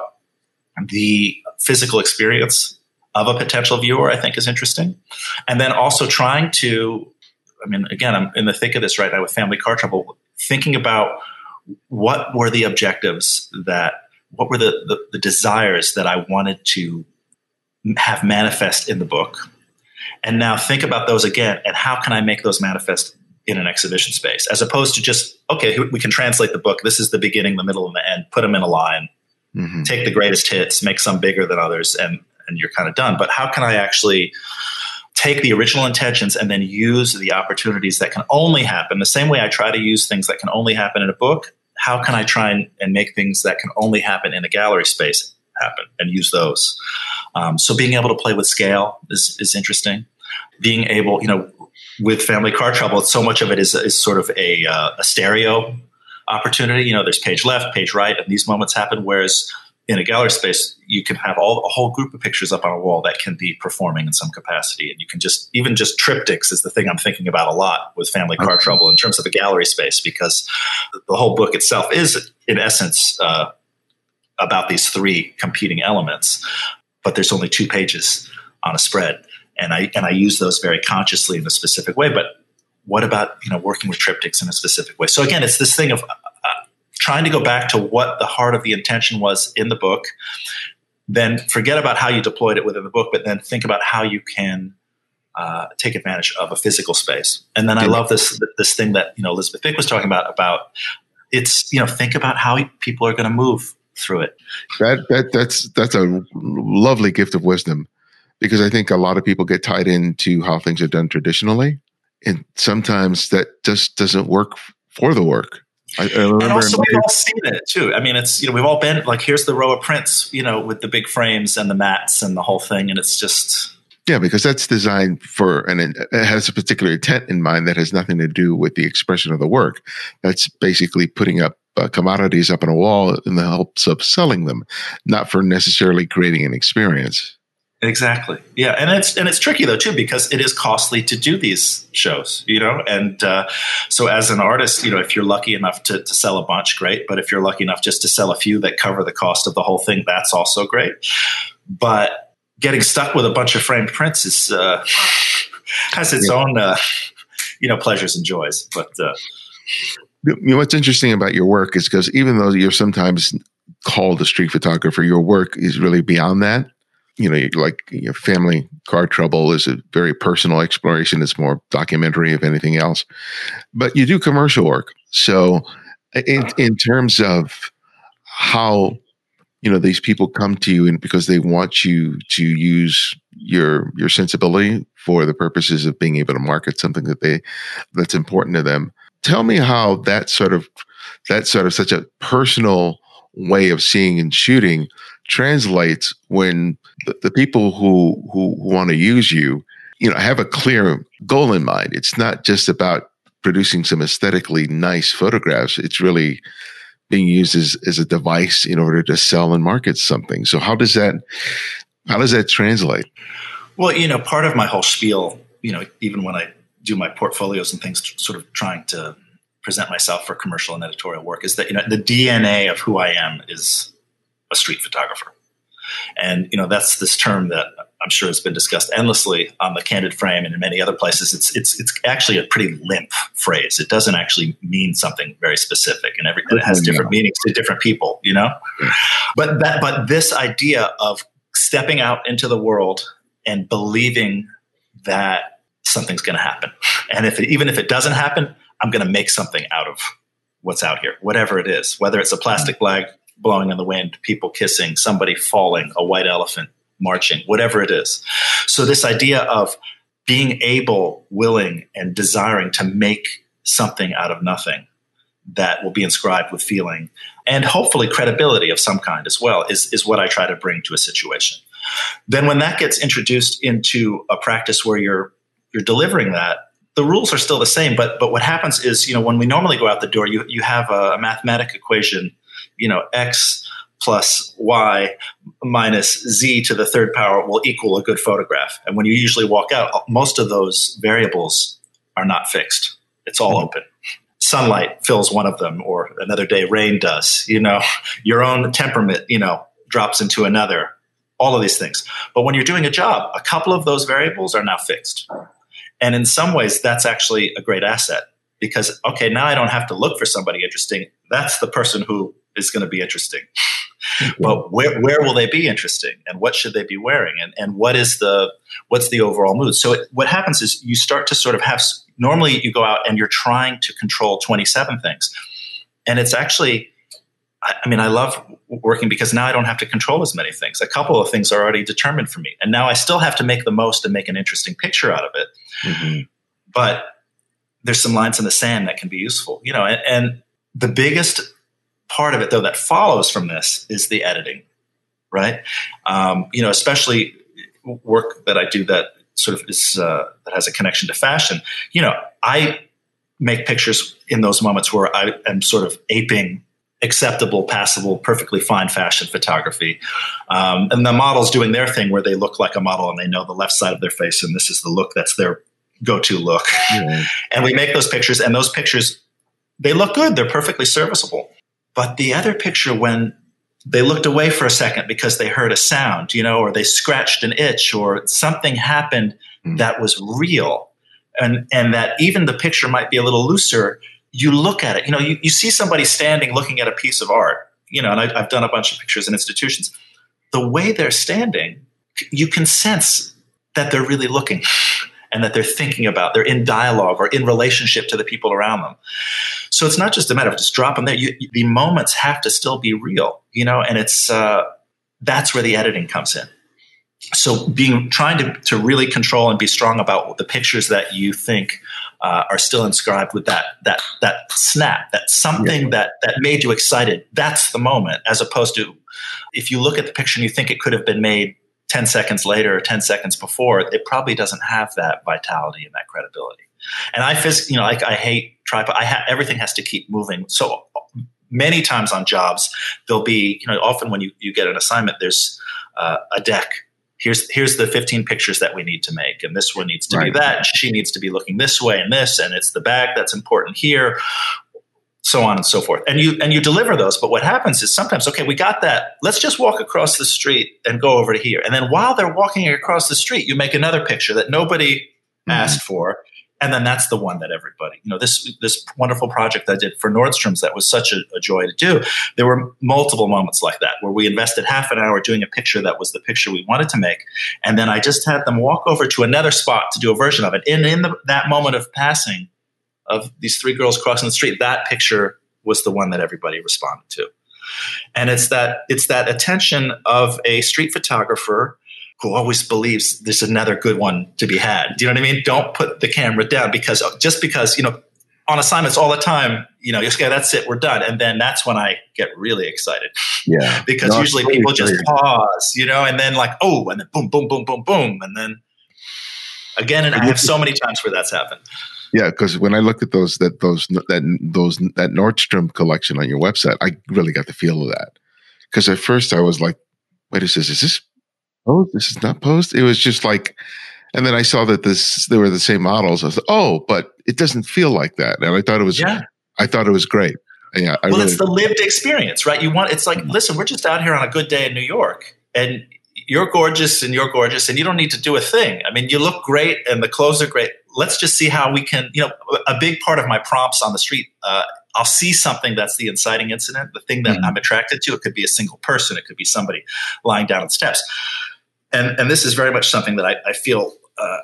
the physical experience of a potential viewer, I think is interesting. And then also trying to, I mean, again, I'm in the thick of this right now with family car trouble, thinking about what were the objectives that, what were the, the, the desires that I wanted to have manifest in the book. And now think about those again and how can I make those manifest in an exhibition space as opposed to just okay, we can translate the book. This is the beginning, the middle, and the end. Put them in a line. Mm-hmm. Take the greatest hits, make some bigger than others, and and you're kind of done. But how can I actually take the original intentions and then use the opportunities that can only happen the same way I try to use things that can only happen in a book? How can I try and, and make things that can only happen in a gallery space happen and use those? Um, so being able to play with scale is is interesting. Being able, you know, with Family Car Trouble, so much of it is, is sort of a, uh, a stereo opportunity. You know, there's page left, page right, and these moments happen. Whereas in a gallery space, you can have all a whole group of pictures up on a wall that can be performing in some capacity, and you can just even just triptychs is the thing I'm thinking about a lot with Family Car okay. Trouble in terms of a gallery space because the whole book itself is in essence uh, about these three competing elements, but there's only two pages on a spread, and I and I use those very consciously in a specific way, but. What about you know working with triptychs in a specific way? So again, it's this thing of trying to go back to what the heart of the intention was in the book, then forget about how you deployed it within the book, but then think about how you can uh, take advantage of a physical space. And then I love this this thing that you know Elizabeth Bick was talking about about it's you know think about how people are going to move through it. That that that's that's a lovely gift of wisdom because I think a lot of people get tied into how things are done traditionally, and sometimes that just doesn't work for the work. I, I and also, we've all seen it too. I mean, it's you know we've all been like, here's the row of prints, you know, with the big frames and the mats and the whole thing, and it's just yeah, because that's designed for and it has a particular intent in mind that has nothing to do with the expression of the work. That's basically putting up uh, commodities up on a wall in the hopes of selling them, not for necessarily creating an experience. Exactly. Yeah, and it's and it's tricky though too because it is costly to do these shows, you know. And uh, so as an artist, you know, if you're lucky enough to, to sell a bunch, great. But if you're lucky enough just to sell a few that cover the cost of the whole thing, that's also great. But getting stuck with a bunch of framed prints is uh, has its yeah. own uh, you know pleasures and joys. But uh, you know, what's interesting about your work is because even though you're sometimes called a street photographer, your work is really beyond that you know, like your family car trouble is a very personal exploration. It's more documentary, if anything else. But you do commercial work. So, in, in terms of how you know these people come to you and because they want you to use your your sensibility for the purposes of being able to market something that they that's important to them tell me how that sort of that sort of such a personal way of seeing and shooting translates when the, the people who, who want to use you, you know, have a clear goal in mind. It's not just about producing some aesthetically nice photographs. It's really being used as, as a device in order to sell and market something. So how does that how does that translate? Well, you know, part of my whole spiel, you know, even when I do my portfolios and things, sort of trying to present myself for commercial and editorial work, is that you know the DNA of who I am is a street photographer. And you know that's this term that I'm sure has been discussed endlessly on the candid frame and in many other places. It's it's it's actually a pretty limp phrase. It doesn't actually mean something very specific, and every it has different meanings to different people. You know, but that but this idea of stepping out into the world and believing that something's going to happen, and if it, even if it doesn't happen, I'm going to make something out of what's out here, whatever it is, whether it's a plastic hmm. bag blowing in the wind, people kissing, somebody falling, a white elephant marching, whatever it is. So, this idea of being able, willing, and desiring to make something out of nothing that will be inscribed with feeling and hopefully credibility of some kind as well is, is what I try to bring to a situation. Then, when that gets introduced into a practice where you're you're delivering that, the rules are still the same. But but what happens is, you know, when we normally go out the door, you you have a, a mathematic equation you know, x plus y minus z to the third power will equal a good photograph. And when you usually walk out, most of those variables are not fixed. It's all mm-hmm. open. Sunlight fills one of them, or another day rain does. You know, your own temperament, you know, drops into another. All of these things. But when you're doing a job, a couple of those variables are now fixed. And in some ways, that's actually a great asset because, okay, now I don't have to look for somebody interesting. That's the person who is going to be interesting. but where, where will they be interesting and what should they be wearing and, and what is the what's the overall mood so it, what happens is you start to sort of have normally you go out and you're trying to control 27 things and it's actually I mean, I love working because now I don't have to control as many things. A couple of things are already determined for me. And now I still have to make the most and make an interesting picture out of it. Mm-hmm. But there's some lines in the sand that can be useful, you know, and, and the biggest part of it, though, that follows from this is the editing, right? Um, you know, especially work that I do that sort of is uh, that has a connection to fashion. You know, I make pictures in those moments where I am sort of aping acceptable, passable, perfectly fine fashion photography. Um, and the model's doing their thing where they look like a model and they know the left side of their face and this is the look that's their go-to look. Yeah. and we make those pictures and those pictures they look good, they're perfectly serviceable. But the other picture when they looked away for a second because they heard a sound, you know, or they scratched an itch or something happened mm. that was real. And and that even the picture might be a little looser, you look at it, you know, you, you see somebody standing looking at a piece of art, you know, and I, I've done a bunch of pictures in institutions. The way they're standing, you can sense that they're really looking and that they're thinking about, they're in dialogue or in relationship to the people around them. So it's not just a matter of just dropping there. You, the moments have to still be real, you know, and it's, uh, that's where the editing comes in. So being, trying to, to really control and be strong about the pictures that you think uh, are still inscribed with that that that snap, that something yeah. that that made you excited. That's the moment, as opposed to if you look at the picture and you think it could have been made 10 seconds later or 10 seconds before, it probably doesn't have that vitality and that credibility. And I, phys- you know, like I hate tripod. I ha- everything has to keep moving. So many times on jobs, there'll be, you know, often when you, you get an assignment, there's uh, a deck here's here's the 15 pictures that we need to make and this one needs to right. be that she needs to be looking this way and this and it's the bag that's important here so on and so forth. And you and you deliver those but what happens is sometimes okay we got that. Let's just walk across the street and go over to here. And then while they're walking across the street you make another picture that nobody mm-hmm. asked for. And then that's the one that everybody you know this this wonderful project i did for nordstrom's that was such a, a, joy to do. There were multiple moments like that where we invested half an hour doing a picture that was the picture we wanted to make. And then i just had them walk over to another spot to do a version of it. And in the, that moment of passing of these three girls crossing the street that picture was the one that everybody responded to and it's that it's that attention of a street photographer who always believes there's another good one to be had. Do you know what I mean? Don't put the camera down because just because, you know, on assignments all the time, you know, you okay, that's it, we're done. And then that's when I get really excited. Yeah. because no, usually people just pause, you know, and then like, oh, and then boom, boom, boom, boom, boom. And then again, and I have so many times where that's happened. Yeah, because when I looked at those that those that those that Nordstrom collection on your website, I really got the feel of that. Because at first I was like, "Wait a second, is this post. This is not post. It was just like, and then I saw that this they were the same models. I was like, oh, but it doesn't feel like that. And I thought it was, yeah. I thought it was great. Yeah. I well, really, it's the lived experience, right? You want it's like, listen, we're just out here on a good day in New York, and you're gorgeous, and you're gorgeous, and you don't need to do a thing. I mean, you look great, and the clothes are great. Let's just see how we can. You know, a big part of my prompts on the street. Uh, I'll see something that's the inciting incident, the thing that mm-hmm. I'm attracted to. It could be a single person, it could be somebody lying down on steps and and this is very much something that I, I feel uh,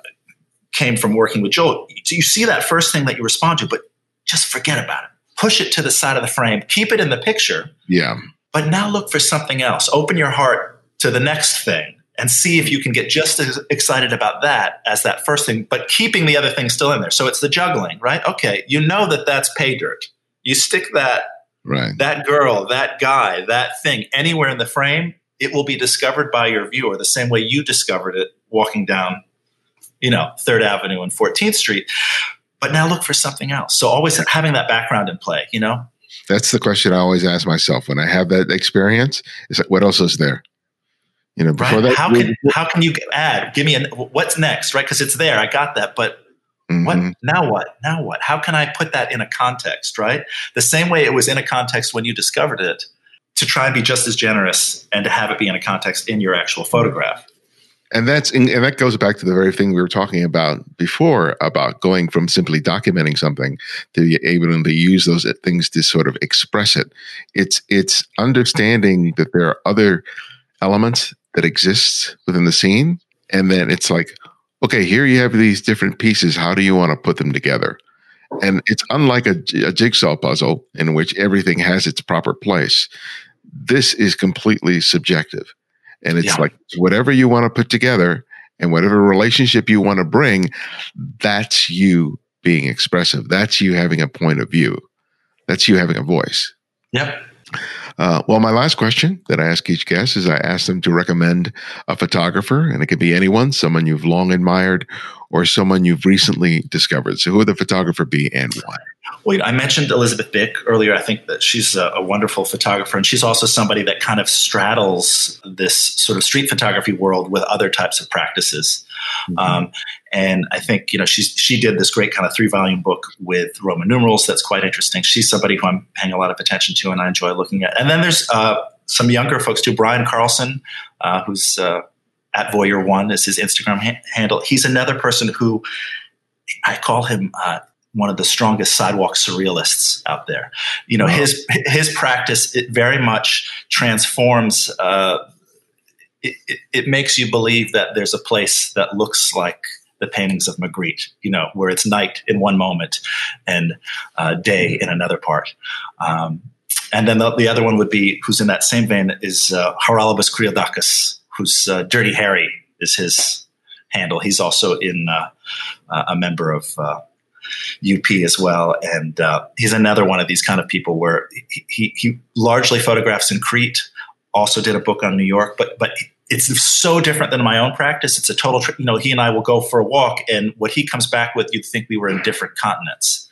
came from working with Joel. So you see that first thing that you respond to, but just forget about it. Push it to the side of the frame. Keep it in the picture. Yeah. But now look for something else. Open your heart to the next thing and see if you can get just as excited about that as that first thing, but keeping the other thing still in there. So it's the juggling, right? Okay, you know that that's pay dirt. You stick that right. that girl, that guy, that thing anywhere in the frame, it will be discovered by your viewer the same way you discovered it walking down, you know, Third Avenue and 14th Street. But now look for something else. So always having that background in play, you know? That's the question I always ask myself when I have that experience. Is like, what else is there? You know, before right. that, how can how can you add? Give me a what's next, right? Because it's there. I got that, but mm-hmm. what now? What now? What? How can I put that in a context? Right. The same way it was in a context when you discovered it to try and be just as generous and to have it be in a context in your actual photograph. and that's and that goes back to the very thing we were talking about before about going from simply documenting something to be able to use those things to sort of express it it's it's understanding that there are other elements that exists within the scene and then it's like okay here you have these different pieces how do you want to put them together and it's unlike a, a jigsaw puzzle in which everything has its proper place this is completely subjective and it's yeah. like whatever you want to put together and whatever relationship you want to bring, that's you being expressive. That's you having a point of view. That's you having a voice. Yep. Uh, well, my last question that I ask each guest is I ask them to recommend a photographer, and it could be anyone, someone you've long admired, or someone you've recently discovered. So, who would the photographer be and why? Well, I mentioned Elizabeth Bick earlier. I think that she's a, a, wonderful photographer, and she's also somebody that kind of straddles this sort of street photography world with other types of practices. Mm-hmm. Um, and I think you know she's she did this great kind of three volume book with Roman numerals that's quite interesting. She's somebody who I'm paying a lot of attention to, and I enjoy looking at. And then there's uh, some younger folks too. Brian Karlsson, uh, who's uh, at Voyeur One is his Instagram ha- handle. He's another person who I call him uh, one of the strongest sidewalk surrealists out there. You know, wow. his his practice it very much transforms. Uh, it, it, it, makes you believe that there's a place that looks like the paintings of Magritte. You know, where it's night in one moment and uh, day in another part. Um, and then the, the, other one would be who's in that same vein is uh, Charalampos Kydonakis, who's uh, Dirty Harry is his handle. He's also in uh, uh a member of UP uh, as well, and uh, he's another one of these kind of people where he, he, he largely photographs in Crete. Also did a book on New York, but but it's so different than my own practice. It's a total, you know, he and I will go for a walk, and what he comes back with, you'd think we were in different continents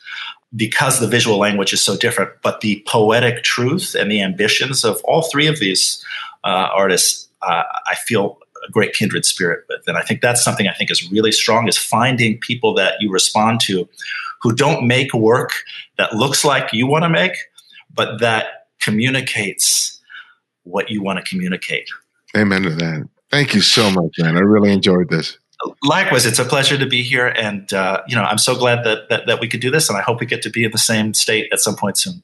because the visual language is so different. But the poetic truth and the ambitions of all three of these uh, artists uh, I feel a great kindred spirit with. And I think that's something I think is really strong is finding people that you respond to who don't make work that looks like you want to make, but that communicates what you want to communicate. Amen to that. Thank you so much, man. I really enjoyed this. Likewise, it's a pleasure to be here, and uh, you know, I'm so glad that, that that we could do this, and I hope we get to be in the same state at some point soon.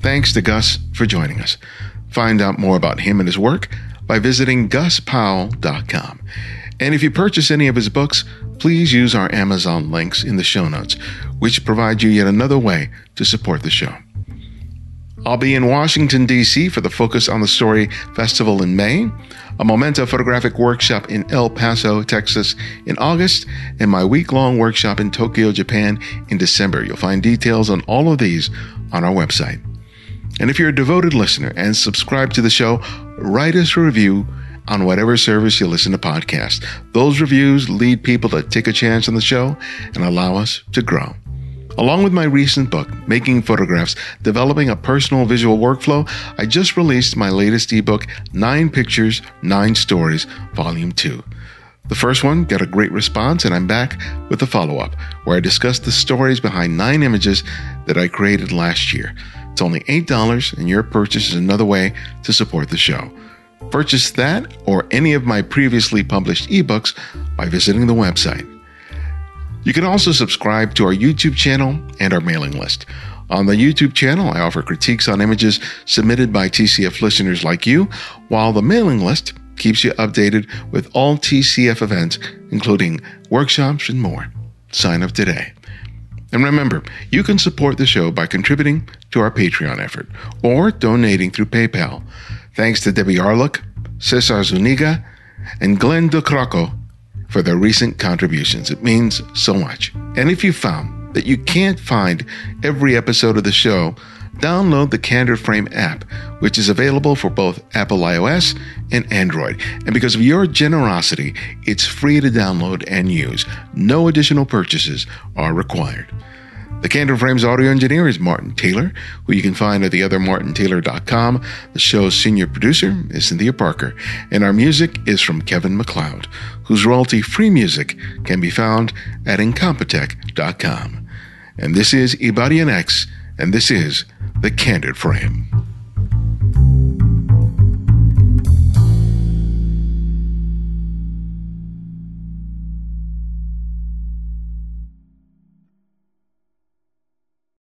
Thanks to Gus for joining us. Find out more about him and his work by visiting guspowell.com. And if you purchase any of his books, please use our Amazon links in the show notes, which provide you yet another way to support the show. I'll be in Washington, D.C. for the Focus on the Story Festival in May, a Momenta photographic workshop in El Paso, Texas in August, and my week long workshop in Tokyo, Japan in December. You'll find details on all of these on our website. And if you're a devoted listener and subscribe to the show, write us a review on whatever service you listen to podcasts. Those reviews lead people to take a chance on the show and allow us to grow. Along with my recent book, Making Photographs Developing a Personal Visual Workflow, I just released my latest ebook, Nine Pictures, Nine Stories, Volume 2. The first one got a great response, and I'm back with the follow up, where I discuss the stories behind nine images that I created last year. It's only $8, and your purchase is another way to support the show. Purchase that or any of my previously published ebooks by visiting the website. You can also subscribe to our YouTube channel and our mailing list. On the YouTube channel, I offer critiques on images submitted by TCF listeners like you, while the mailing list keeps you updated with all TCF events, including workshops and more. Sign up today. And remember, you can support the show by contributing to our Patreon effort or donating through PayPal. Thanks to Debbie Arluck, Cesar Zuniga, and Glenn DeCrocco for their recent contributions. It means so much. And if you found that you can't find every episode of the show, download the Candid Frame app, which is available for both Apple iOS and Android. And because of your generosity, it's free to download and use. No additional purchases are required. The Candid Frames audio engineer is Martin Taylor, who you can find at theothermartintaylor.com. The show's senior producer is Cynthia Parker, and our music is from Kevin MacLeod, whose royalty-free music can be found at incompetech.com. And this is Ibarionex, and this is The Candid Frame.